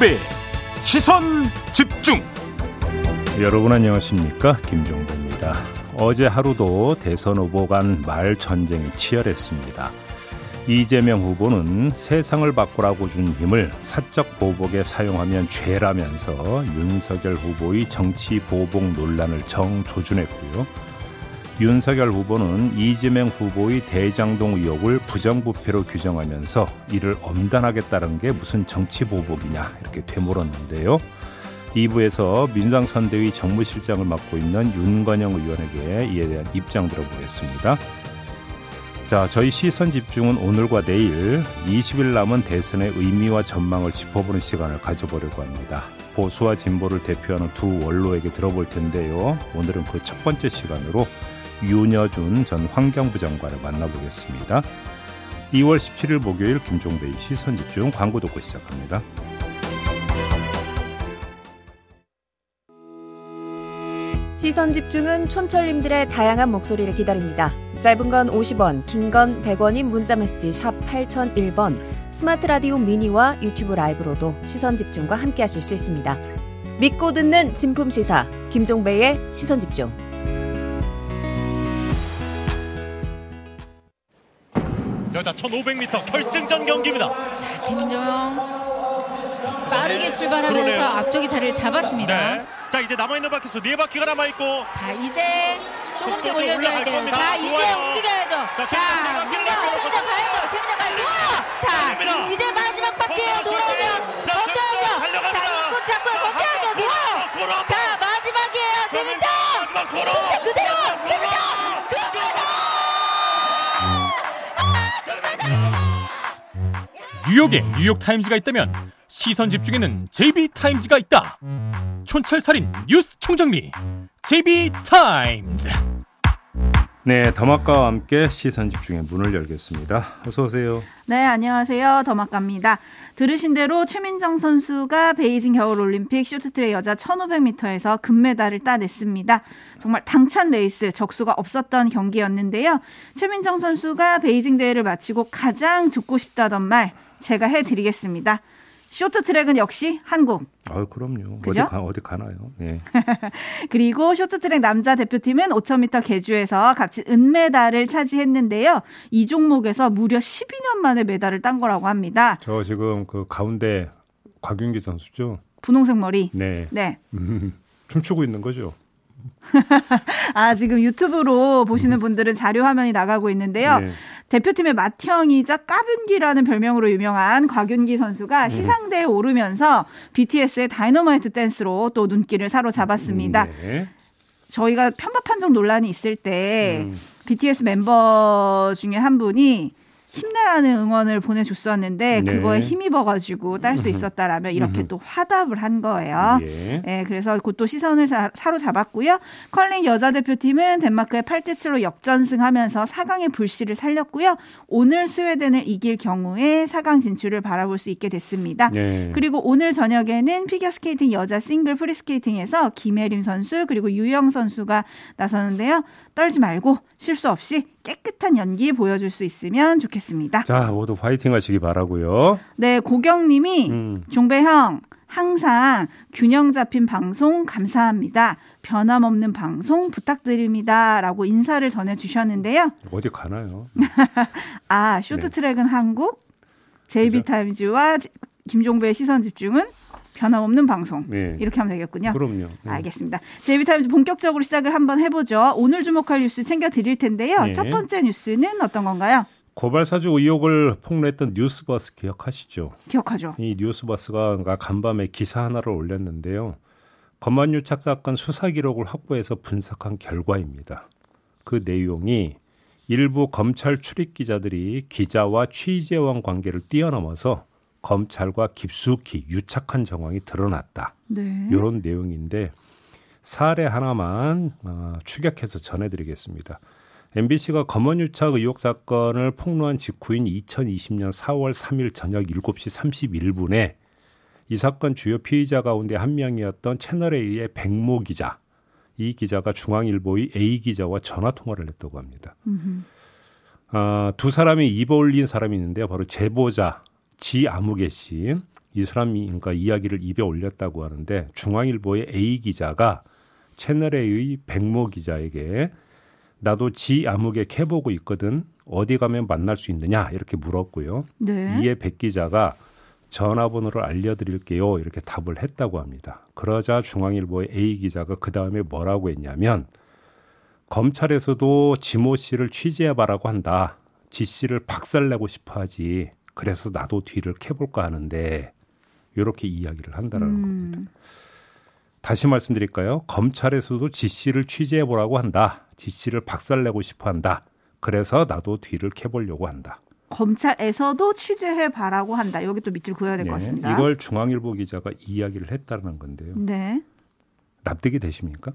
김종배 시선 집중 여러분 안녕하십니까 김종배입니다. 어제 하루도 대선 후보 간 말 전쟁이 치열했습니다. 이재명 후보는 세상을 바꾸라고 준 힘을 사적 보복에 사용하면 죄라면서 윤석열 후보의 정치 보복 논란을 정조준했고요. 윤석열 후보는 이재명 후보의 대장동 의혹을 부정부패로 규정하면서 이를 엄단하겠다는 게 무슨 정치 보복이냐 이렇게 되물었는데요. 2부에서 민주당 선대위 정무실장을 맡고 있는 윤건영 의원에게 이에 대한 입장 들어보겠습니다. 자, 저희 시선 집중은 오늘과 내일 20일 남은 대선의 의미와 전망을 짚어보는 시간을 가져보려고 합니다. 보수와 진보를 대표하는 두 원로에게 들어볼 텐데요. 오늘은 그 첫 번째 시간으로 윤여준 전 환경부 장관을 만나보겠습니다. 2월 17일 목요일 김종배의 시선 집중 광고 듣고 시작합니다. 시선 집중은 촌철님들의 다양한 목소리를 기다립니다. 짧은 건 50원, 긴 건 100원인 문자 메시지 샵 8001번, 스마트 라디오 미니와 유튜브 라이브로도 시선 집중과 함께 하실 수 있습니다. 믿고 듣는 진품 시사 김종배의 시선 집중. 여자 1500m 결승전 경기입니다. 자, 재민정 빠르게 출발하면서 그러네요. 앞쪽이 자리를 잡았습니다. 네. 자 이제 남아 있는 바퀴수 네 바퀴가 남아 있고 자, 이제 조금씩 올려줘야 돼요. 겁니다. 자, 이제 좋아요. 움직여야죠. 자, 자, 남겨놓고 재민정 가야죠. 재민정 가야죠. 자, 달립니다. 이제 마지막 바퀴에 자, 돌아오면 자, 벗겨야죠. 달려갑니다. 자, 인코 잡고. 좋아요. 걸어. 자, 마지막이에요. 재민정. 마지막 걸어. 그대로. 재민정. 뉴욕에 뉴욕타임즈가 있다면 시선 집중에는 JB타임즈가 있다. 촌철살인 뉴스 총정리 JB타임즈. 네, 더마카와 함께 시선 집중의 문을 열겠습니다. 어서 오세요. 네, 안녕하세요. 더마카입니다. 들으신 대로 최민정 선수가 베이징 겨울 올림픽 쇼트트랙 여자 1500m에서 금메달을 따냈습니다. 정말 당찬 레이스, 적수가 없었던 경기였는데요. 최민정 선수가 베이징 대회를 마치고 가장 듣고 싶다던 말 제가 해드리겠습니다. 쇼트트랙은 역시 한국. 아, 그럼요. 어디? 가 어디 가나요? 네. 그리고 쇼트트랙 남자 대표팀은 5000m 계주에서 값진 은메달을 차지했는데요. 이 종목에서 무려 12년 만에 메달을 딴 거라고 합니다. 저 지금 그 가운데 곽윤기 선수죠. 분홍색 머리. 네. 네. 음, 춤추고 있는 거죠. 아, 지금 유튜브로 보시는 분들은 자료 화면이 나가고 있는데요. 네. 대표팀의 맏형이자 까뷸기라는 별명으로 유명한 곽윤기 선수가 시상대에 오르면서 BTS의 다이너마이트 댄스로 또 눈길을 사로잡았습니다. 네. 저희가 편파 판정 논란이 있을 때 음. BTS mem버 중에 한 분이 힘내라는 응원을 보내줬었는데 네. 그거에 힘입어가지고 딸 수 있었다라면 이렇게 또 화답을 한 거예요. 예. 네, 그래서 곧또 시선을 사- 사로잡았고요. 컬링 여자 대표팀은 덴마크에 8대 7로 역전승하면서 4강의 불씨를 살렸고요. 오늘 스웨덴을 이길 경우에 4강 진출을 바라볼 수 있게 됐습니다. 네. 그리고 오늘 저녁에는 피겨스케이팅 여자 싱글 프리스케이팅에서 김예림 선수 그리고 유영 선수가 나서는데요. 떨지 말고 실수 없이 깨끗한 연기 보여줄 수 있으면 좋겠습니다. 자, 모두 화이팅 하시기 바라고요. 네, 고경님이 음. 종배형 항상 균형 잡힌 방송 감사합니다. 변함없는 방송 부탁드립니다 라고 인사를 전해주셨는데요. 어디 가나요? 아 쇼트트랙은 한국, JB타임즈와 김종배의 시선 집중은 변함없는 방송 네. 이렇게 하면 되겠군요. 그럼요. 네. 알겠습니다. JB타임즈 본격적으로 시작을 한번 해보죠. 오늘 주목할 뉴스 챙겨 드릴 텐데요. 네. 첫 번째 뉴스는 어떤 건가요? 고발 사주 의혹을 폭로했던 뉴스버스 기억하시죠? 기억하죠? 이 뉴스버스가 간밤에 기사 하나를 올렸는데요. 검안유착 사건 수사 기록을 확보해서 분석한 결과입니다. 그 내용이 일부 검찰 출입 기자들이 기자와 취재원 관계를 뛰어넘어서 검찰과 깊숙이 유착한 정황이 드러났다. 네. 이런 내용인데 사례 하나만 어, 추격해서 전해드리겠습니다. MBC가 검언유착 의혹 사건을 폭로한 직후인 2020년 4월 3일 저녁 7시 31분에 이 사건 주요 피의자 가운데 한 명이었던 채널A의 백모 기자, 이 기자가 중앙일보의 A 기자와 전화 통화를 했다고 합니다. 아, 두 사람이 입어 올린 사람이 있는데요. 바로 제보자 지 아무개 씨 이 사람이 그러니까 이야기를 입에 올렸다고 하는데 중앙일보의 A 기자가 채널 A의 백모 기자에게 나도 지 암흑에 캐보고 있거든 어디 가면 만날 수 있느냐 이렇게 물었고요. 네. 이에 백 기자가 전화번호를 알려드릴게요 이렇게 답을 했다고 합니다. 그러자 중앙일보의 A 기자가 그 다음에 뭐라고 했냐면 검찰에서도 지모 씨를 취재해봐라고 한다. 지 씨를 박살내고 싶어하지. 그래서 나도 뒤를 캐볼까 하는데 이렇게 이야기를 한다라는 음. 겁니다. 다시 말씀드릴까요? 검찰에서도 지 씨를 취재해 보라고 한다. 지 씨를 박살내고 싶어 한다. 그래서 나도 뒤를 캐보려고 한다. 검찰에서도 취재해 봐라고 한다. 여기 또 밑줄 그어야 될것 네, 같습니다. 이걸 중앙일보 기자가 이야기를 했다는 건데요. 네. 납득이 되십니까?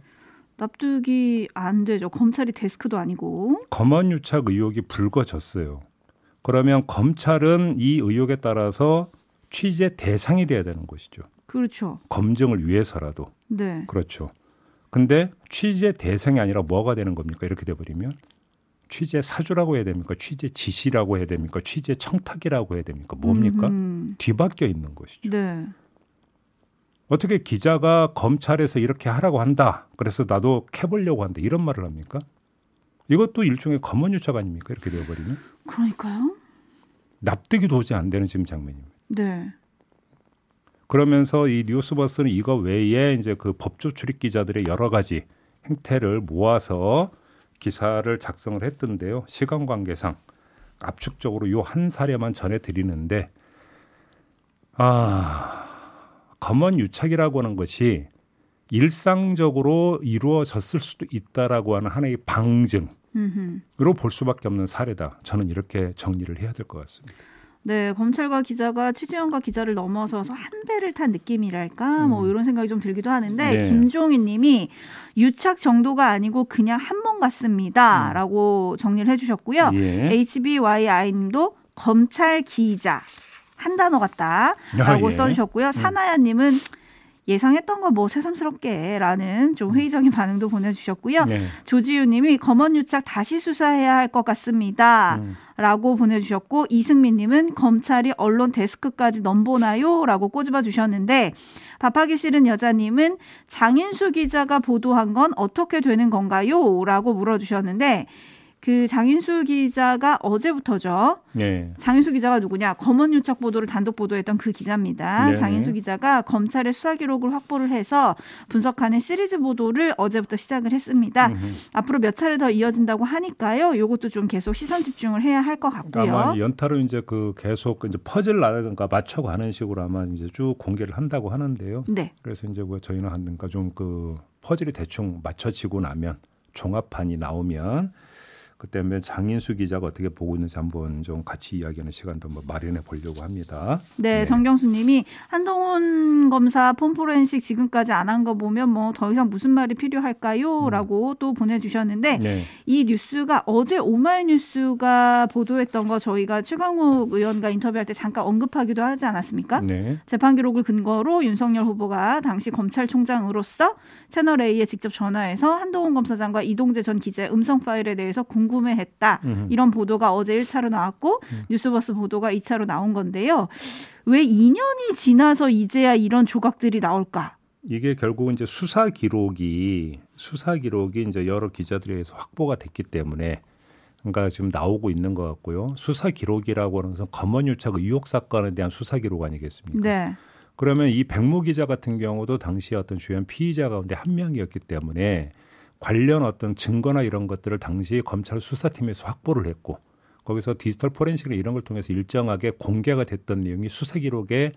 납득이 안 되죠. 검찰이 데스크도 아니고. 검언 유착 의혹이 불거졌어요. 그러면 검찰은 이 의혹에 따라서 취재 대상이 돼야 되는 것이죠. 그렇죠. 검증을 위해서라도. 네. 그렇죠. 근데 취재 대상이 아니라 뭐가 되는 겁니까? 이렇게 돼 버리면 취재 사주라고 해야 됩니까? 취재 지시라고 해야 됩니까? 취재 청탁이라고 해야 됩니까? 뭡니까? 음, 뒤바뀌어 있는 것이죠. 네. 어떻게 기자가 검찰에서 이렇게 하라고 한다. 그래서 나도 캐보려고 한다. 이런 말을 합니까? 이것도 일종의 검언 유착 아닙니까? 이렇게 되어버리면 그러니까요. 납득이 도저히 안 되는 지금 장면입니다. 네. 그러면서 이 뉴스버스는 이거 외에 이제 그 법조 출입 기자들의 여러 가지 행태를 모아서 기사를 작성을 했던데요. 시간 관계상 압축적으로 요 한 사례만 전해 드리는데 아 검언 유착이라고 하는 것이 일상적으로 이루어졌을 수도 있다라고 하는 하나의 방증으로. 볼 수밖에 없는 사례다. 저는 이렇게 정리를 해야 될 것 같습니다. 네, 검찰과 기자가 취재원과 기자를 넘어서서 한 배를 탄 느낌이랄까, 뭐 이런 생각이 좀 들기도 하는데 음. 네. 김종희님이 유착 정도가 아니고 그냥 한번 같습니다라고 정리를 해 주셨고요. 예. HBYI님도 검찰 기자 한 단어 같다라고 아, 예. 써 주셨고요. 사나야 님은 예상했던 거 뭐 새삼스럽게라는 좀 회의적인 반응도 보내주셨고요. 네. 조지우님이 검언 유착 다시 수사해야 할 것 같습니다. 음. 라고 보내주셨고 이승민님은 검찰이 언론 데스크까지 넘보나요? 라고 꼬집어 주셨는데 밥하기 싫은 여자님은 장인수 기자가 보도한 건 어떻게 되는 건가요? 라고 물어주셨는데 그 장인수 기자가 어제부터죠. 네. 장인수 기자가 누구냐? 검언 유착 보도를 단독 보도했던 그 기자입니다. 네. 장인수 기자가 검찰의 수사 기록을 확보를 해서 분석하는 시리즈 보도를 어제부터 시작을 했습니다. 음흠. 앞으로 몇 차례 더 이어진다고 하니까요. 요것도 좀 계속 시선 집중을 해야 할 것 같고요. 아마 연타로 이제 그 계속 이제 퍼즐라든가 맞춰가는 식으로 아마 이제 쭉 공개를 한다고 하는데요. 네. 그래서 이제 뭐 저희는 하는가 좀 그 퍼즐이 대충 맞춰지고 나면 종합판이 나오면 그때 면 장인수 기자가 어떻게 보고 있는지 한번 좀 같이 이야기하는 시간도 한번 마련해 보려고 합니다. 네, 네. 정경수님이 한동훈 검사 폼포렌식 지금까지 안 한 거 보면 뭐 더 이상 무슨 말이 필요할까요?라고 또 보내주셨는데 네. 이 뉴스가 어제 오마이뉴스가 보도했던 거 저희가 최강욱 의원과 인터뷰할 때 잠깐 언급하기도 하지 않았습니까? 네. 재판 기록을 근거로 윤석열 후보가 당시 검찰총장으로서 채널 A에 직접 전화해서 한동훈 검사장과 이동재 전 기자의 음성 파일에 대해서 궁금해했다. 음흠. 이런 보도가 어제 1차로 나왔고 뉴스버스 보도가 2차로 나온 건데요. 왜 2년이 지나서 이제야 이런 조각들이 나올까? 이게 결국은 이제 수사 기록이 수사 기록이 이제 여러 기자들에 의해서 확보가 됐기 때문에 그러니까 지금 나오고 있는 것 같고요. 수사 기록이라고 하는 것은 검언유착 의혹 사건에 대한 수사 기록 아니겠습니까? 네. 그러면 이 백모 기자 같은 경우도 당시 어떤 주연 피의자 가운데 한 명이었기 때문에 관련 어떤 증거나 이런 것들을 당시 검찰 수사팀에서 확보를 했고 거기서 디지털 포렌식이나 이런 걸 통해서 일정하게 공개가 됐던 내용이 수사 기록에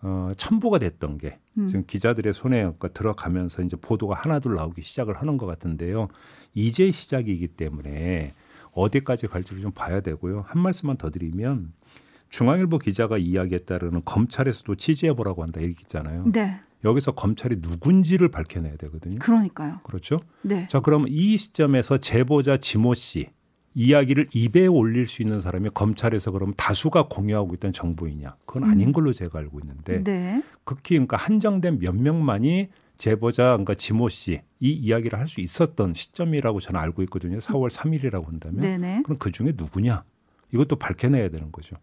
어, 첨부가 됐던 게 음. 지금 기자들의 손에 그러니까 들어가면서 이제 보도가 하나둘 나오기 시작을 하는 것 같은데요. 이제 시작이기 때문에 어디까지 갈지를 좀 봐야 되고요. 한 말씀만 더 드리면 중앙일보 기자가 이야기했다라는 검찰에서도 취재해 보라고 한다 얘기했잖아요. 네. 여기서 검찰이 누군지를 밝혀내야 되거든요. 그러니까요. 그렇죠? 네. 자, 그럼 이 시점에서 제보자 지모 씨 이야기를 입에 올릴 수 있는 사람이 검찰에서 그럼 다수가 공유하고 있던 정보이냐? 그건 아닌 걸로 제가 알고 있는데 네. 극히 그러니까 한정된 몇 명만이 제보자 그러니까 지모 씨 이 이야기를 할 수 있었던 시점이라고 저는 알고 있거든요. 4월 3일이라고 한다면 네네. 그럼 그 중에 누구냐? 이것도 밝혀내야 되는 거죠.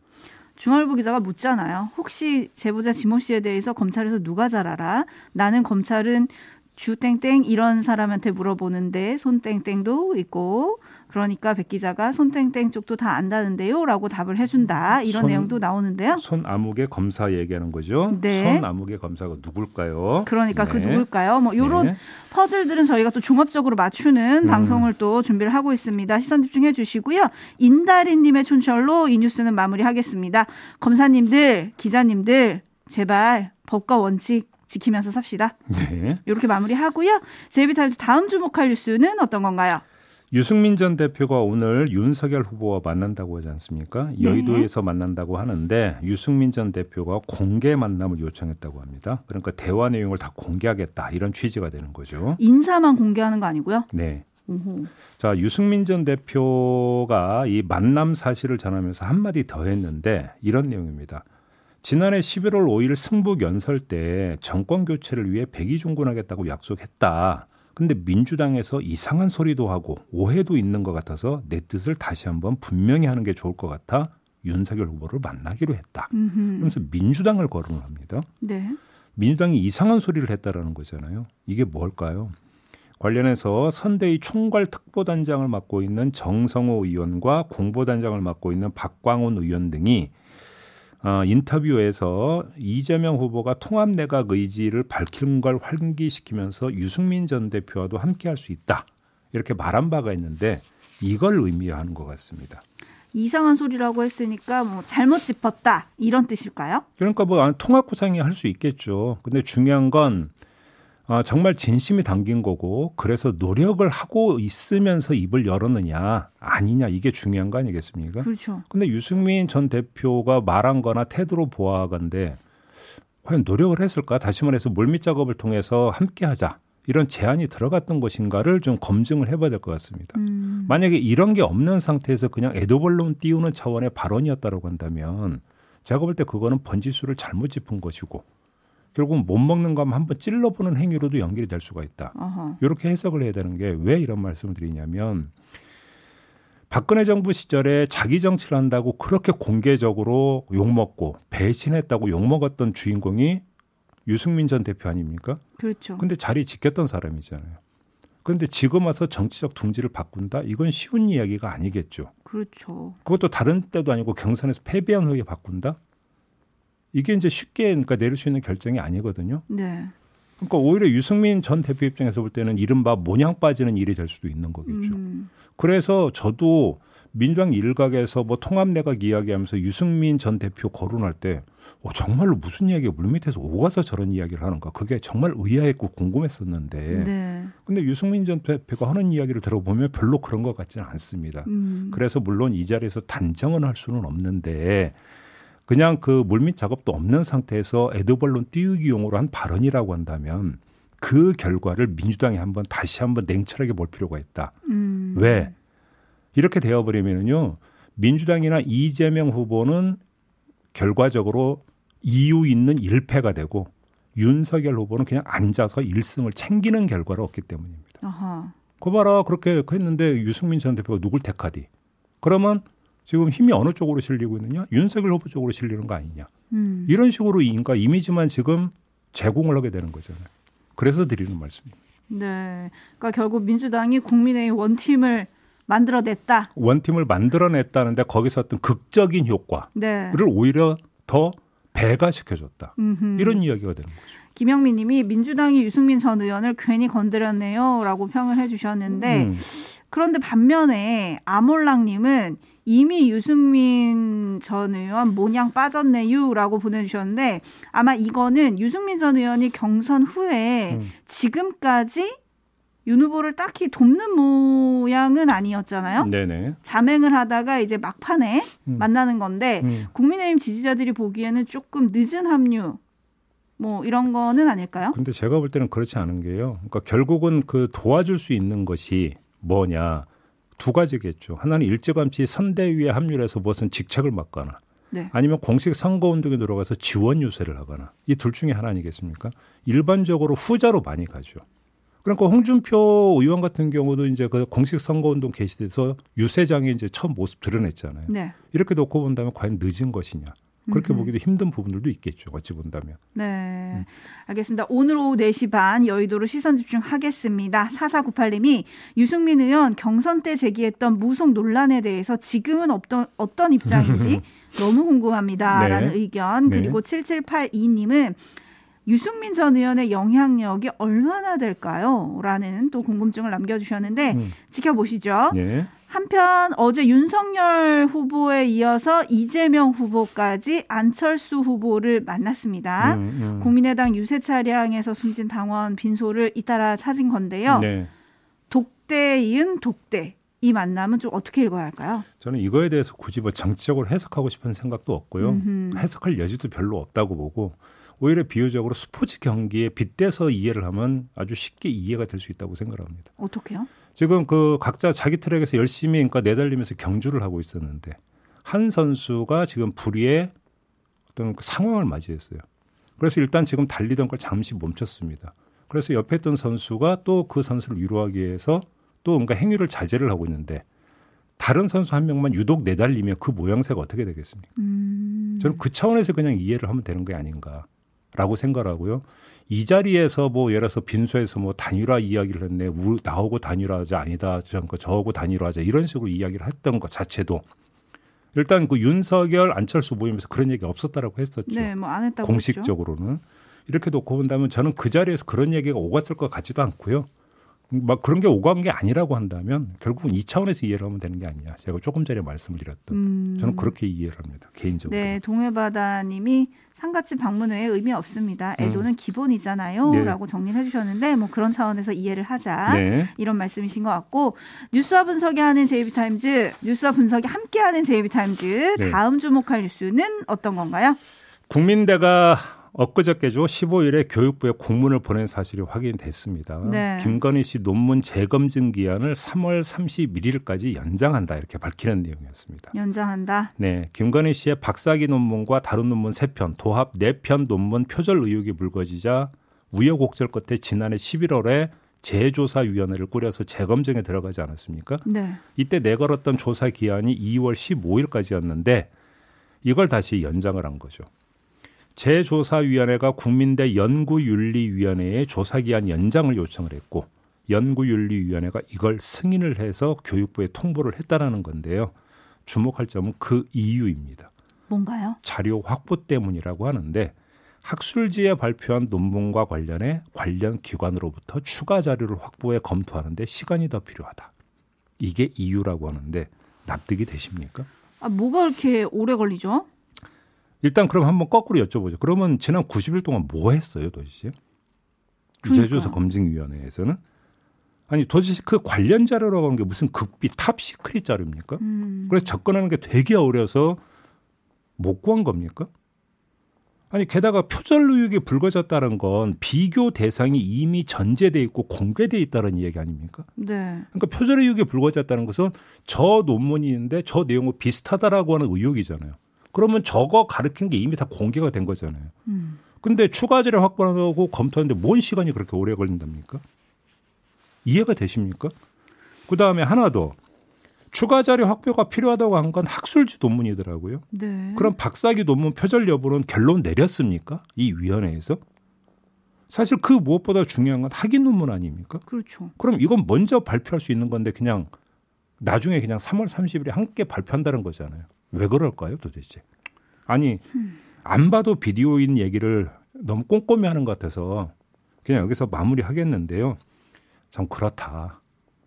중앙일보 기자가 묻잖아요. 혹시 제보자 지모 씨에 대해서 검찰에서 누가 잘 알아? 나는 검찰은 주땡땡 이런 사람한테 물어보는데 손땡땡도 있고 그러니까 백 기자가 손땡땡 쪽도 다 안다는데요라고 답을 해준다 이런 손- 내용도 나오는데요. 손 아무개 검사 얘기하는 거죠. 네. 손 아무개 검사가 누굴까요? 그러니까 그 네. 누굴까요? 뭐 요런 네. 퍼즐들은 저희가 또 종합적으로 맞추는 음. 방송을 또 준비를 하고 있습니다. 시선 집중해 주시고요. 인다리님의 촌철로 이 뉴스는 마무리하겠습니다. 검사님들, 기자님들 제발 법과 원칙 지키면서 삽시다. 네. 이렇게 마무리하고요. 제이비타임즈 다음 주목할 뉴스는 어떤 건가요? 유승민 전 대표가 오늘 윤석열 후보와 만난다고 하지 않습니까? 네. 여의도에서 만난다고 하는데 유승민 전 대표가 공개 만남을 요청했다고 합니다. 그러니까 대화 내용을 다 공개하겠다 이런 취지가 되는 거죠. 인사만 공개하는 거 아니고요. 네. 오호. 자, 유승민 전 대표가 이 만남 사실을 전하면서 한 마디 더 했는데 이런 내용입니다. 지난해 11월 5일 승북 연설 때 정권 교체를 위해 백의종군하겠다고 약속했다. 근데 민주당에서 이상한 소리도 하고 오해도 있는 것 같아서 내 뜻을 다시 한번 분명히 하는 게 좋을 것 같아 윤석열 후보를 만나기로 했다. 음흠. 그러면서 민주당을 거론을 합니다. 네. 민주당이 이상한 소리를 했다라는 거잖아요. 이게 뭘까요? 관련해서 선대위 총괄 특보단장을 맡고 있는 정성호 의원과 공보단장을 맡고 있는 박광훈 의원 등이 어, 인터뷰에서 이재명 후보가 통합 내각 의지를 밝힌 걸 환기시키면서 유승민 전 대표와도 함께할 수 있다 이렇게 말한 바가 있는데 이걸 의미하는 것 같습니다. 이상한 소리라고 했으니까 뭐 잘못 짚었다 이런 뜻일까요? 그러니까 뭐 아, 통합 구상이 할 수 있겠죠. 근데 중요한 건 아, 정말 진심이 담긴 거고 그래서 노력을 하고 있으면서 입을 열었느냐 아니냐 이게 중요한 거 아니겠습니까? 그렇죠. 근데 유승민 전 대표가 말한 거나 태도로 보아간데 과연 노력을 했을까? 다시 말해서 물밑 작업을 통해서 함께 하자. 이런 제안이 들어갔던 것인가를 좀 검증을 해봐야 될 것 같습니다. 음. 만약에 이런 게 없는 상태에서 그냥 에드벌론 띄우는 차원의 발언이었다고 한다면 제가 볼 때 그거는 번지수를 잘못 짚은 것이고 결국은 못 먹는 거 한번 찔러보는 행위로도 연결이 될 수가 있다. 어허. 이렇게 해석을 해야 되는 게 왜 이런 말씀을 드리냐면 박근혜 정부 시절에 자기 정치를 한다고 그렇게 공개적으로 욕먹고 배신했다고 욕먹었던 주인공이 유승민 전 대표 아닙니까? 그렇죠. 근데 자리 지켰던 사람이잖아요. 그런데 지금 와서 정치적 둥지를 바꾼다? 이건 쉬운 이야기가 아니겠죠. 그렇죠. 그것도 다른 때도 아니고 경선에서 패배한 후에 바꾼다? 이게 이제 쉽게 그러니까 내릴 수 있는 결정이 아니거든요. 네. 그러니까 오히려 유승민 전 대표 입장에서 볼 때는 이른바 모냥 빠지는 일이 될 수도 있는 거겠죠. 음. 그래서 저도 민주당 일각에서 뭐 통합내각 이야기하면서 유승민 전 대표 거론할 때 어, 정말로 무슨 이야기가 물밑에서 오가서 저런 이야기를 하는가 그게 정말 의아했고 궁금했었는데 네. 근데 유승민 전 대표가 하는 이야기를 들어보면 별로 그런 것 같지는 않습니다. 음. 그래서 물론 이 자리에서 단정은 할 수는 없는데 그냥 그 물밑 작업도 없는 상태에서 에드벌론 띄우기용으로 한 발언이라고 한다면 그 결과를 민주당이 한번 다시 한번 냉철하게 볼 필요가 있다. 음. 왜? 이렇게 되어버리면요. 민주당이나 이재명 후보는 결과적으로 이유 있는 일패가 되고 윤석열 후보는 그냥 앉아서 일승을 챙기는 결과를 얻기 때문입니다. 아하. 거 봐라 그렇게 했는데 유승민 전 대표가 누굴 택하디? 그러면 지금 힘이 어느 쪽으로 실리고 있느냐? 윤석열 후보 쪽으로 실리는 거 아니냐? 음. 이런 식으로 인가 이미지만 지금 제공을 하게 되는 거잖아요. 그래서 드리는 말씀입니다. 네. 그러니까 결국 민주당이 국민의힘 원팀을 만들어냈다. 원팀을 만들어냈다는데 거기서 어떤 극적인 효과를 네. 오히려 더 배가시켜줬다. 음흠. 이런 이야기가 되는 거죠. 김영민 님이 민주당이 유승민 전 의원을 괜히 건드렸네요. 라고 평을 해주셨는데, 음. 그런데 반면에 아몰랑 님은 이미 유승민 전 의원 모냥 빠졌네요. 라고 보내주셨는데, 아마 이거는 유승민 전 의원이 경선 후에 음. 지금까지 윤 후보를 딱히 돕는 모양은 아니었잖아요. 네네. 자맹을 하다가 이제 막판에 음. 만나는 건데, 음. 국민의힘 지지자들이 보기에는 조금 늦은 합류 뭐 이런 거는 아닐까요? 근데 제가 볼 때는 그렇지 않은 게요. 그러니까 결국은 그 도와줄 수 있는 것이 뭐냐 두 가지겠죠. 하나는 일찌감치 선대위에 합류해서 무슨 직책을 맡거나 네. 아니면 공식 선거운동에 들어가서 지원 유세를 하거나 이 둘 중에 하나 아니겠습니까? 일반적으로 후자로 많이 가죠. 그러니까 홍준표 의원 같은 경우도 이제 그 공식 선거운동 개시돼서 유세장에 이제 처음 모습 드러냈잖아요. 네. 이렇게 놓고 본다면 과연 늦은 것이냐? 그렇게. 보기도 힘든 부분들도 있겠죠. 어찌 본다면. 네. 알겠습니다. 오늘 오후 4시 반 여의도로 시선 집중하겠습니다. 4498님이 유승민 의원 경선 때 제기했던 무속 논란에 대해서 지금은 어떤, 어떤 입장인지 너무 궁금합니다. 네. 라는 의견. 네. 그리고 7782님은 유승민 전 의원의 영향력이 얼마나 될까요? 라는 또 궁금증을 남겨주셨는데 음. 지켜보시죠. 예. 한편 어제 윤석열 후보에 이어서 이재명 후보까지 안철수 후보를 만났습니다. 음, 음. 국민의당 유세 차량에서 숨진 당원 빈소를 잇따라 찾은 건데요. 네. 독대 이은 독대. 이 만남은 좀 어떻게 읽어야 할까요? 저는 이거에 대해서 굳이 뭐 정치적으로 해석하고 싶은 생각도 없고요. 음흠. 해석할 여지도 별로 없다고 보고 오히려 비유적으로 스포츠 경기에 빗대서 이해를 하면 아주 쉽게 이해가 될 수 있다고 생각합니다. 어떻게요? 지금 그 각자 자기 트랙에서 열심히 그러니까 내달리면서 경주를 하고 있었는데 한 선수가 지금 불의의 어떤 그 상황을 맞이했어요. 그래서 일단 지금 달리던 걸 잠시 멈췄습니다. 그래서 옆에 있던 선수가 또 그 선수를 위로하기 위해서 또 뭔가 행위를 자제를 하고 있는데 다른 선수 한 명만 유독 내달리면 그 모양새가 어떻게 되겠습니까? 음, 저는 그 차원에서 그냥 이해를 하면 되는 게 아닌가 라고 생각하고요. 이 자리에서 뭐 예를 들어서 빈소에서 뭐 단일화 이야기를 했네. 우, 나하고 단일화하자 아니다. 저, 저하고 단일화하자 이런 식으로 이야기를 했던 것 자체도 일단 그 윤석열 안철수 모임에서 그런 얘기 없었다라고 했었죠. 네, 뭐 안 했다고. 공식적으로는 이렇게 놓고 본다면 저는 그 자리에서 그런 얘기가 오갔을 것 같지도 않고요. 막 그런 게 오간 게 아니라고 한다면 결국은 이 차원에서 이해를 하면 되는 게 아니냐. 제가 조금 전에 말씀드렸던 음, 저는 그렇게 이해를 합니다. 개인적으로. 네, 동해바다님이 상가집 방문 외에 의미 없습니다. 애도는 기본이잖아요. 음. 네. 라고 정리를 해주셨는데 뭐 그런 차원에서 이해를 하자. 네. 이런 말씀이신 것 같고 뉴스와 분석이 하는 제이비타임즈 뉴스와 분석이 함께하는 제이비타임즈 네. 다음 주목할 뉴스는 어떤 건가요? 국민대가 엊그저께죠 15일에 교육부에 공문을 보낸 사실이 확인됐습니다. 네. 김건희 씨 논문 재검증 기한을 3월 31일까지 연장한다 이렇게 밝히는 내용이었습니다. 연장한다. 네, 김건희 씨의 박사기 논문과 다른 논문 3편, 도합 4편 논문 표절 의혹이 불거지자 우여곡절 끝에 지난해 11월에 재조사위원회를 꾸려서 재검증에 들어가지 않았습니까? 네. 이때 내걸었던 조사 기한이 2월 15일까지였는데 이걸 다시 연장을 한 거죠. 재조사위원회가 국민대 연구윤리위원회에 조사기한 연장을 요청을 했고 연구윤리위원회가 이걸 승인을 해서 교육부에 통보를 했다라는 건데요. 주목할 점은 그 이유입니다. 뭔가요? 자료 확보 때문이라고 하는데 학술지에 발표한 논문과 관련해 관련 기관으로부터 추가 자료를 확보해 검토하는데 시간이 더 필요하다. 이게 이유라고 하는데 납득이 되십니까? 아, 뭐가 그렇게 오래 걸리죠? 일단 그럼 한번 거꾸로 여쭤보죠. 그러면 지난 90일 동안 뭐 했어요, 도대체? 그러니까요. 제조사 검증위원회에서는 아니 도대체 그 관련 자료라고 하는 게 무슨 극비 top secret 자료입니까? 음, 그래서 접근하는 게 되게 어려워서 못 구한 겁니까? 아니 게다가 표절 의혹이 불거졌다는 건 비교 대상이 이미 전제돼 있고 공개돼 있다는 이야기 아닙니까? 네. 그러니까 표절 의혹이 불거졌다는 것은 저 논문이 있는데 저 내용과 비슷하다라고 하는 의혹이잖아요. 그러면 저거 가리킨 게 이미 다 공개가 된 거잖아요. 음. 근데 추가 자료 확보하고 검토하는데 뭔 시간이 그렇게 오래 걸린답니까? 이해가 되십니까? 그 다음에 하나 더. 추가 자료 확보가 필요하다고 한 건 학술지 논문이더라고요. 네. 그럼 박사기 논문 표절 여부는 결론 내렸습니까? 이 위원회에서? 사실 그 무엇보다 중요한 건 학위 논문 아닙니까? 그렇죠. 그럼 이건 먼저 발표할 수 있는 건데 그냥 나중에 그냥 3월 30일에 함께 발표한다는 거잖아요. 왜 그럴까요, 도대체? 아니 안 봐도 비디오인 얘기를 너무 꼼꼼히 하는 것 같아서 그냥 여기서 마무리하겠는데요. 참 그렇다.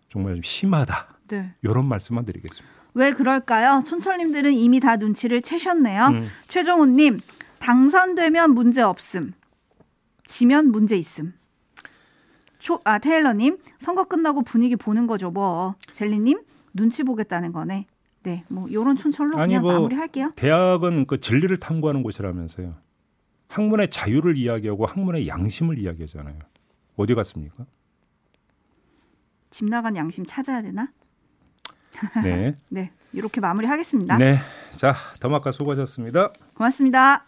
정말 좀 심하다. 네. 이런 말씀만 드리겠습니다. 왜 그럴까요? 촌철님들은 이미 다 눈치를 채셨네요. 음. 최종훈님, 당선되면 문제 없음. 지면 문제 있음. 초, 아, 테일러님, 선거 끝나고 분위기 보는 거죠, 뭐. 젤리님, 눈치 보겠다는 거네. 네, 뭐, 요런 촌철로 아니, 그냥 뭐, 마무리 할게요. 대학은 그 진리를 탐구하는 곳이라면서요. 학문의 자유를 이야기하고 학문의 양심을 이야기하잖아요. 어디 갔습니까? 집 나간 양심 찾아야 되나? 네. 네, 이렇게 마무리 하겠습니다. 네. 자, 더마카 수고하셨습니다. 고맙습니다.